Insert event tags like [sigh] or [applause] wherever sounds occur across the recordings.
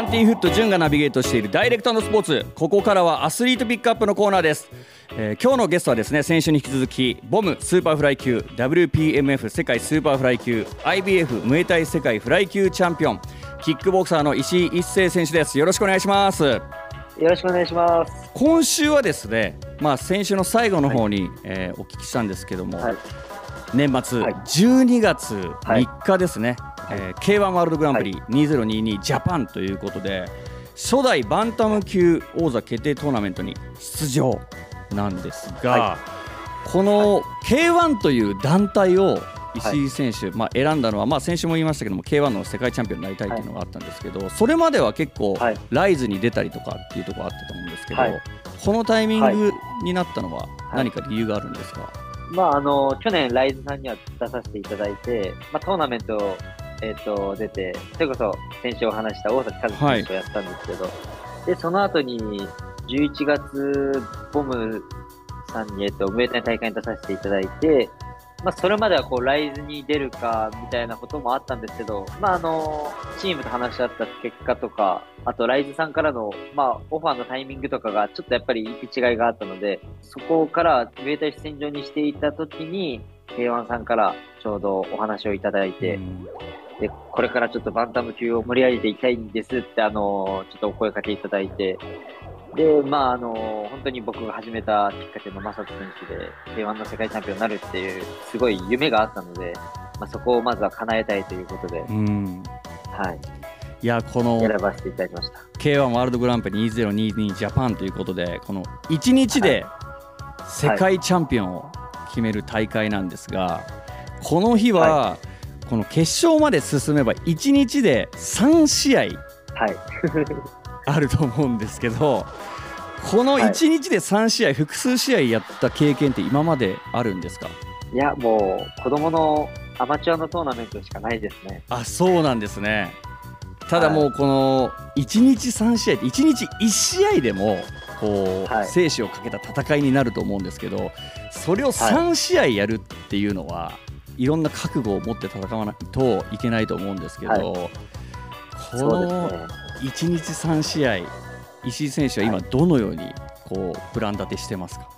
バンティーフット潤がナビゲートしているダイレクトスポーツ。ここからはアスリートピックアップのコーナーです、えー今日のゲストはですね先週に引き続きボムスーパーフライ級 WPMF 世界スーパーフライ級 IBF ムエタイ世界フライ級チャンピオンキックボクサーの石井一成選手です。よろしくお願いします。よろしくお願いします。今週はですねまあ先週の最後の方に、えーお聞きしたんですけども、はい。年末はい。12月はい。3日ですね、えー K1 ワールドグランプリ2022ジャパンということで初代バンタム級王座決定トーナメントに出場なんですが、はこの K1 という団体を石井選手、まあ、選んだのは、まあ、先週も言いましたけども K1 の世界チャンピオンになりたいっていうのがあったんですけど、それまでは結構、はい。ライズに出たりとかっていうところあったと思うんですけど、はい。このタイミングになったのは何か理由があるんですか、まあ、あの、去年、ライズさんには出させていただいて、まあ、トーナメント、えっ、と、出て、それこそ、先週お話した大崎和樹選手をやったんですけど、で、その後に、11月、ボムさんに、えっ、と、ムエタイ大会に出させていただいて、まあ、それまではこう、ライズに出るか、みたいなこともあったんですけど、まあ、あの、チームと話し合った結果とか、あと、ライズさんからの、まあ、オファーのタイミングとかが、ちょっとやっぱり行き違いがあったので、そこから、ムエタイ主戦場にしていたときに、K1 さんからちょうどお話をいただいて、うんで、これからちょっとバンタム級を盛り上げていきたいんですって、あの、ちょっとお声かけいただいて、で、まあ、あの、本当に僕が始めたきっかけのマサト選手で、K1 の世界チャンピオンになるっていう、すごい夢があったので、まあ、そこをまずは叶えたいということで、うん。はい、いやこの選ばせていただきました。K1 ワールドグランプリ2022ジャパンということでこの1日で世界チャンピオンを決める大会なんですがこの日はこの決勝まで進めば1日で3試合はい。あると思うんですけどこのはい。1日で3試合複数試合やった経験って今まであるんですか？いや、もう、子供のアマチュアのトーナメントしかないですね。あそうなんですね。ただもうこの1日3試合って1日1試合でもこう、はい。生死をかけた戦いになると思うんですけどそれを3試合やるっていうのは、い、ろんな覚悟を持って戦わないといけないと思うんですけど、はいこのですね。1日3試合石井選手は今どのようにこうプラン立てしてますか、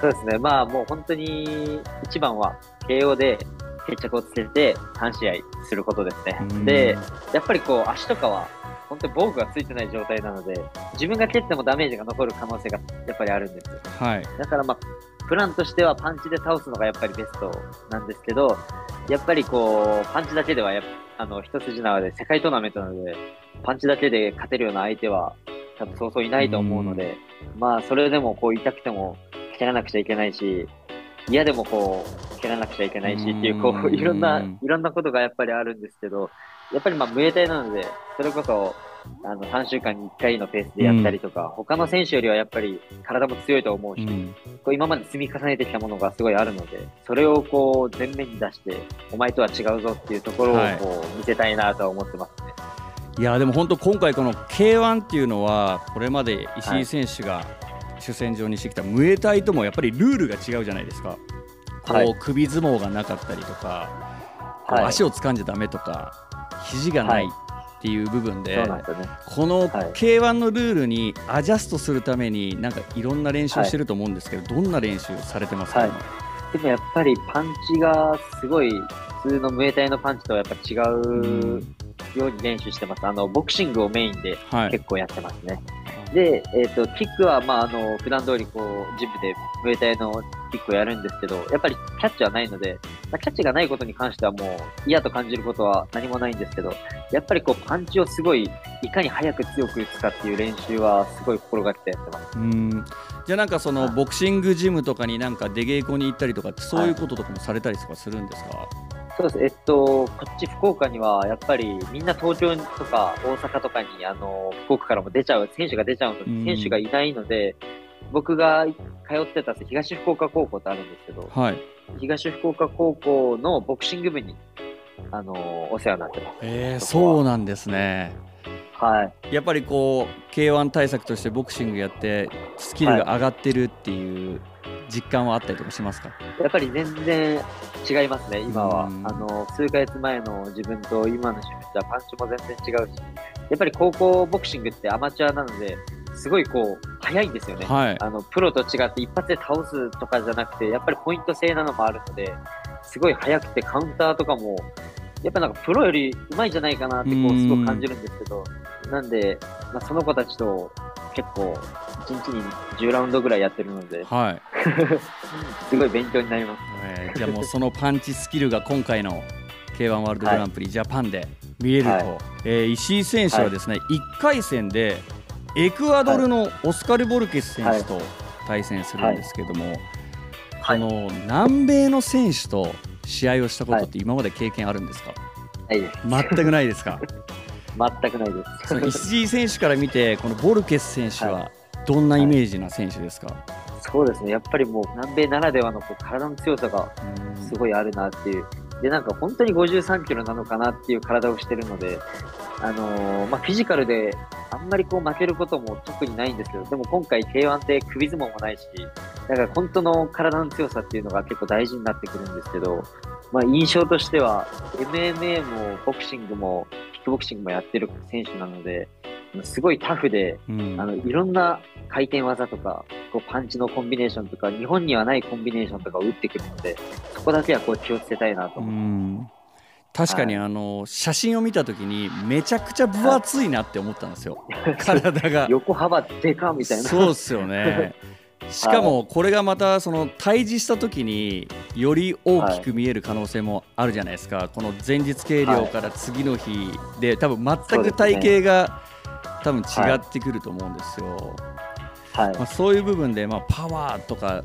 そうですね。まあもう本当に一番は KO で決着をつけて3試合することですねうん。で、やっぱりこう足とかは本当に防具がついてない状態なので、自分が蹴ってもダメージが残る可能性がやっぱりあるんですよ。はいだからまあ、プランとしてはパンチで倒すのがやっぱりベストなんですけど、やっぱりこう、パンチだけではやっあの、一筋縄で世界トーナメントなので、パンチだけで勝てるような相手は多分そうそういないと思うので、まあ、それでもこう痛くても蹴らなくちゃいけないし、嫌でもこう、蹴らなくちゃいけないしっていう、こうん。う、いろんな、いろんなことがやっぱりあるんですけど、やっぱりまあ、ムエタイなので、それこそ、あの、3週間に1回のペースでやったりとか、他の選手よりはやっぱり体も強いと思うし、うん。こう今まで積み重ねてきたものがすごいあるので、それをこう前面に出して、お前とは違うぞっていうところをはい。こう見せたいなとは思ってますね。いやでも本当今回この K1 っていうのはこれまで石井選手が主戦場にしてきたムエタイともやっぱりルールが違うじゃないですか。こはい。う首相撲がなかったりとか、足を掴んじゃダメとか肘がないっていう部分で、そうなんですよね。このはい。K1 のルールにアジャストするためになんかいろんな練習をしてると思うんですけど、どんな練習されてますか、はい。でもやっぱりパンチがすごい普通のムエタイのパンチとはやっぱ違うように練習してます。あの、ボクシングをメインではい。結構やってますね。で、えっ、と、キックは、まあ、あの、普段通りこう、ジムでムエタイのキックをやるんですけど、やっぱりキャッチはないので、まあ、キャッチがないことに関してはもう嫌と感じることは何もないんですけど、やっぱりこう、パンチをすごい、いかに早く強く打つかっていう練習はすごい心がけてやってます。うん。じゃあなんかそのはい。ボクシングジムとかになんか出稽古に行ったりとかってそういうこととかもされたりとかするんですか、そうです。えっと、こっち福岡には、やっぱりみんな東京とか大阪とかに、あの、福岡からも出ちゃう、選手が出ちゃうのうん。で、選手がいないので、僕が通ってた東福岡高校ってあるんですけど、はい東福岡高校のボクシング部に、あの、お世話になってます。えー、そそうなんですねはい。やっぱりこう K1 対策としてボクシングやってスキルが上がってるっていう実感はあったりとかしますか、やっぱり全然違いますね、今は。うんあの、数ヶ月前の自分と今の自分じゃパンチも全然違うし、やっぱり高校ボクシングってアマチュアなので、すごいこう、早いんですよね。はい。あの、プロと違って一発で倒すとかじゃなくて、やっぱりポイント制なのもあるので、すごい速くてカウンターとかも、やっぱなんかプロより上手いんじゃないかなってこう、すごく感じるんですけど、なんで、まあ、その子たちと結構、1日に10ラウンドぐらいやってるので、はい。[laughs] すごい勉強になります。えーじゃあもうそのパンチスキルが今回の K1 ワールドグランプリジャパンで見えると、はいえー石井選手はですね、1回戦でエクアドルのオスカル・ボルケス選手と対戦するんですけども、はい。この南米の選手と試合をしたことって今まで経験あるんですか、ない。全くないですか？[laughs] 全くないです。その石井選手から見てこのボルケス選手はどんなイメージな選手ですか、そうですね、やっぱりもう南米ならではのこう体の強さがうん。すごいあるなっていう。で、なんか本当に53キロなのかなっていう体をしてるので、あのーまあ、フィジカルであんまりこう負けることも特にないんですけど、でも今回 K1 って首相撲もないし、だから本当の体の強さっていうのが結構大事になってくるんですけど、まあ、印象としては MMA もボクシングもキックボクシングもやってる選手なので、すごいタフで、うん。あの、いろんな回転技とか、こうパンチのコンビネーションとか、日本にはないコンビネーションとかを打ってくるので、そこだけはこう気をつけたいなとう思う。ん確かにはあの写真を見たときにめちゃくちゃ分厚いなって思ったんですよ、体が。[laughs] 横幅でかみたいな。そうっすよね。[laughs] しかもこれがまたその対峙した時により大きく見える可能性もあるじゃないですか、この前日計量から次の日で多分全く体型が多分違ってくると思うんですよ。はいまあ、そういう部分でまあパワーとか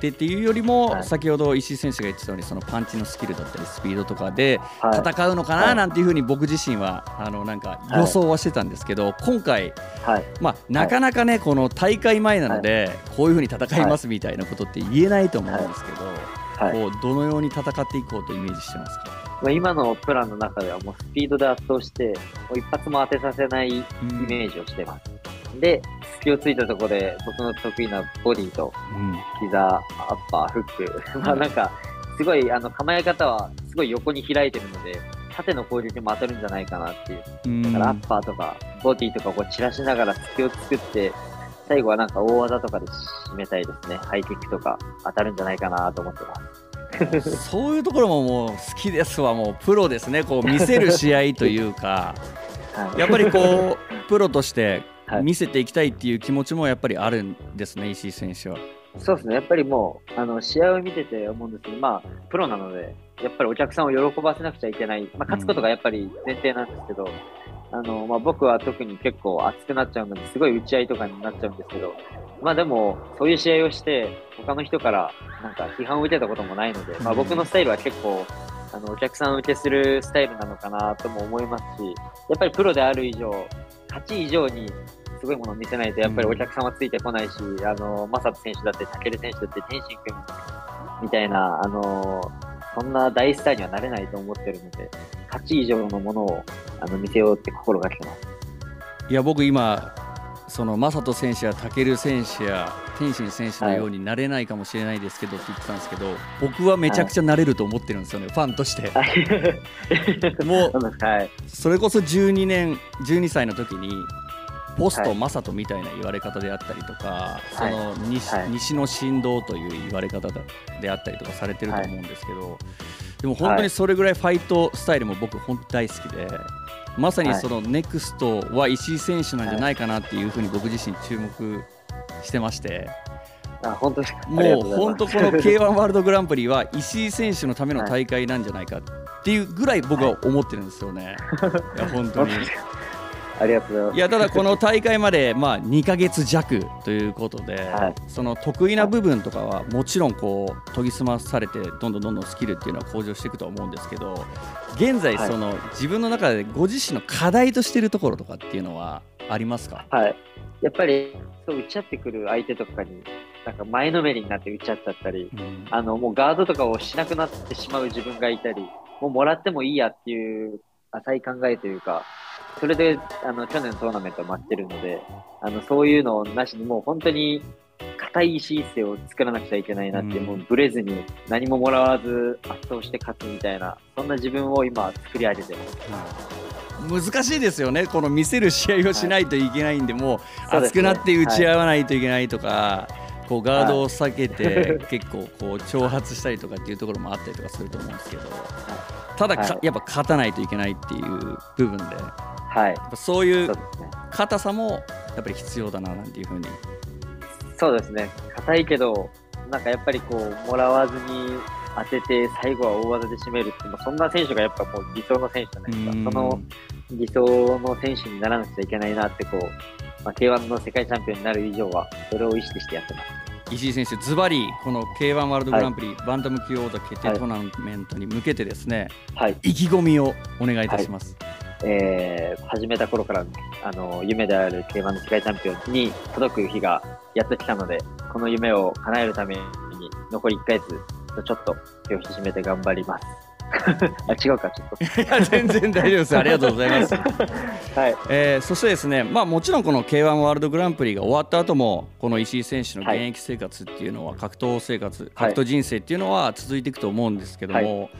でっていうよりも、はい。先ほど石井選手が言ってたようにそのパンチのスキルだったりスピードとかではい。戦うのかはない。なんていうふうに僕自身はあのなんか予想はしてたんですけど、今回はい。まあ、なかなかね、この大会前なので、こういうふうに戦いますみたいなことって言えないと思うんですけど、はい。こうどのように戦っていこうとイメージしてますか、まあ、今のプランの中ではもうスピードで圧倒して、もう一発も当てさせないイうんメージをしてます。で、隙をついたところで、僕の得意なボディとうん膝、アッパー、フック。まあなんか、すごい、あの、構え方はすごい横に開いてるので、縦の攻撃も当たるんじゃないかなっていう。うんだからアッパーとか、ボディとかをこう散らしながら隙を作って、最後はなんか大技とかで締めたいですね。ハイキックとか当たるんじゃないかなと思ってます。[laughs] そういうところももう好きですわ、もうプロですね、こう見せる試合というか、[laughs] はい、やっぱりこう、[laughs] プロとしてはい見せていきたいっていう気持ちもやっぱりあるんですね、石井選手は。そうですね。やっぱりもう、あの、試合を見てて思うんですけど、まあ、プロなので、やっぱりお客さんを喜ばせなくちゃいけない。まあ、勝つことがやっぱり前提なんですけど、あの、まあ、僕は特に結構熱くなっちゃうので、すごい打ち合いとかになっちゃうんですけど、まあでも、そういう試合をして、他の人からなんか批判を受けたこともないので、まあ僕のスタイルは結構、あの、お客さん受けするスタイルなのかなとも思いますし、やっぱりプロである以上、勝ち以上にすごいものを見せないと、やっぱりお客さんはついてこないし、あの、マサト選手だって、タケル選手だって、天心君みたいな、あの、そんな大スターにはなれないと思ってるので、勝ち以上のものをあの見せようって心がけてます。いや僕今その正人選手や武選手や天心選手のようになれないかもしれないですけどって言ってたんですけど、僕はめちゃくちゃなれると思ってるんですよね、ファンとして。もうはい。それこそ12年12歳の時にポストはい。正人みたいな言われ方であったりとか、そはい。の西,、はい。西の振動という言われ方だであったりとかされてると思うんですけど、でも本当にそれぐらいファイトスタイルも僕本当大好きでまさにそのネクストは石井選手なんじゃないかなっていうふうに僕自身注目してまして、あ本当もう本当この K1 ワールドグランプリは石井選手のための大会なんじゃないかっていうぐらい僕は思ってるんですよね。[laughs] いや本当に [laughs] ありがとうございます。いやただこの大会まで [laughs] まあ2ヶ月弱ということで、はいその得意な部分とかはもちろんこう研ぎ澄まされてどんどんどんどんスキルっていうのは向上していくとは思うんですけど現在はいその自分の中でご自身の課題としているところとかっていうのはありますか？はい。やっぱり、そう打ち合ってくる相手とかに、なんか前のめりになって打ち合っちゃったり、うんあの、もうガードとかをしなくなってしまう自分がいたり、もうもらってもいいやっていう浅い考えというか、それで、あの、去年のトーナメントを待ってるので、あの、そういうのなしにもう本当に、硬い意思一世を作らなくちゃいけないなって、うん。もうブレずに何ももらわず圧倒して勝つみたいな、そんな自分を今作り上げてます。難しいですよね、この見せる試合をしないといけないんで、もう熱くなって打ち合わないといけないとか、こうガードを避けて、結構こう挑発したりとかっていうところもあったりとかすると思うんですけど、ただやっぱ勝たないといけないっていう部分で、はい、そういう硬さもやっぱり必要だななんていうふうに。そうですね、硬いけど、なんかやっぱりこう、もらわずに当てて、最後は大技で締めるって、そんな選手がやっぱもう理想の選手じゃないですか、その理想の選手にならなくちゃいけないなってこう、まあ、K1 の世界チャンピオンになる以上は、それを意識してやってます。石井選手、ズバリこの K1 ワールドグランプリ、はい、バンタム級王座決定トーナメントに向けてですね、はい、意気込みをお願いいたします。はいえー、始めた頃からあの夢である K1 の世界チャンピオンに届く日がやってきたので、この夢を叶えるために残り1ヶ月、ちょっと気を引き締めて頑張ります。[laughs] あ違うか、ちょっと。いや、全然大丈夫です。[laughs] ありがとうございます。[laughs] はい。えー、そしてですね、まあ、もちろんこの K1 ワールドグランプリが終わった後も、この石井選手の現役生活っていうのは、はい、格闘生活、格闘人生っていうのは続いていくと思うんですけども、はい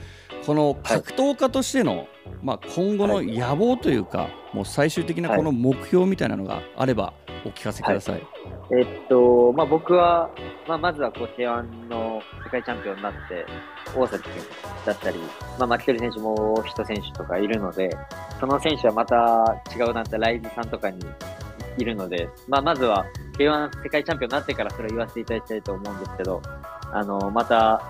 この格闘家としての、まあ、今後の野望というか、もう最終的なこの目標みたいなのがあればお聞かせください。えっと、まあ、僕は、まあ、まずはこう K1 の世界チャンピオンになって、大崎君だったり、まあ、牧鳥選手も人選手とかいるので、その選手はまた違うなんてライズさんとかにいるので、まあ、まずは K1 世界チャンピオンになってからそれを言わせていただきたいと思うんですけど、あの、また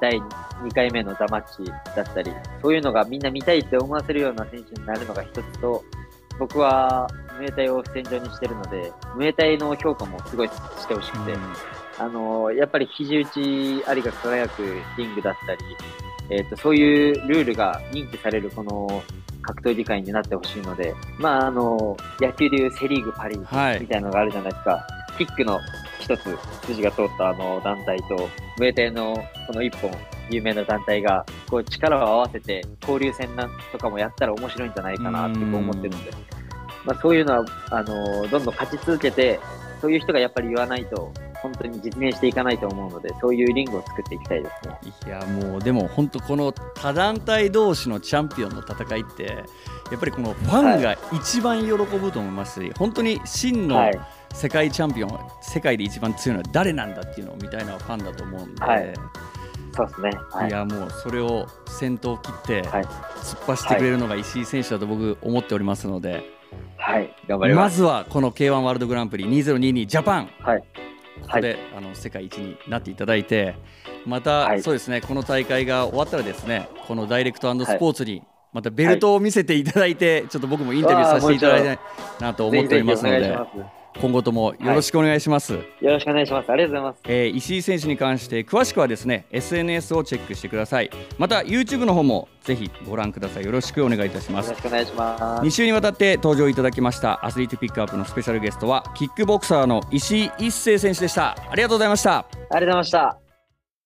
第2回目のザマッチだったり、そういうのがみんな見たいって思わせるような選手になるのが一つと、僕はムエタイを戦場にしてるので、ムエタイの評価もすごいしてほしくて、うん、あの、やっぱり肘打ちありが輝くリングだったり、えっ、ー、と、そういうルールが認知されるこの格闘技会になってほしいので、まあ、あの、野球でいうセリーグ、パリーグみたいなのがあるじゃないですか。はい、キックの一つ筋が通ったあの団体と、ムエタイのこの一本、有名な団体が、こう力を合わせて交流戦なんとかもやったら面白いんじゃないかなって思ってるんで、まあ、そういうのは、あの、どんどん勝ち続けて、そういう人がやっぱり言わないと、本当に実現していかないと思うので、そういうリングを作っていきたいですね。いや、もう、でも本当、この他団体同士のチャンピオンの戦いって、やっぱりこのファンが一番喜ぶと思いますし、はい、本当に真の、はい。世界チャンピオン世界で一番強いのは誰なんだっていうのを見たいのはファンだと思うんで、はい、そうですね、はい、いやもうそれを先頭を切って突っ走ってくれるのが石井選手だと僕思っておりますので、はい、頑張りますまずはこの K1 ワールドグランプリ2022ジャパン、はい、ここで、あの世界一になっていただいてまた、そうですねこの大会が終わったらですねこのダイレクトスポーツにまたベルトを見せていただいて、ちょっと僕もインタビューさせていただきたいなと思っておりますので。今後ともよろしくお願いします、はい、よろしくお願いします。ありがとうございます、えー、石井選手に関して詳しくはですね SNS をチェックしてください。また YouTube の方もぜひご覧ください。よろしくお願いいたします。よろしくお願いします。2週にわたって登場いただきましたアスリートピックアップのスペシャルゲストはキックボクサーの石井一生選手でした。ありがとうございました。ありがとうございました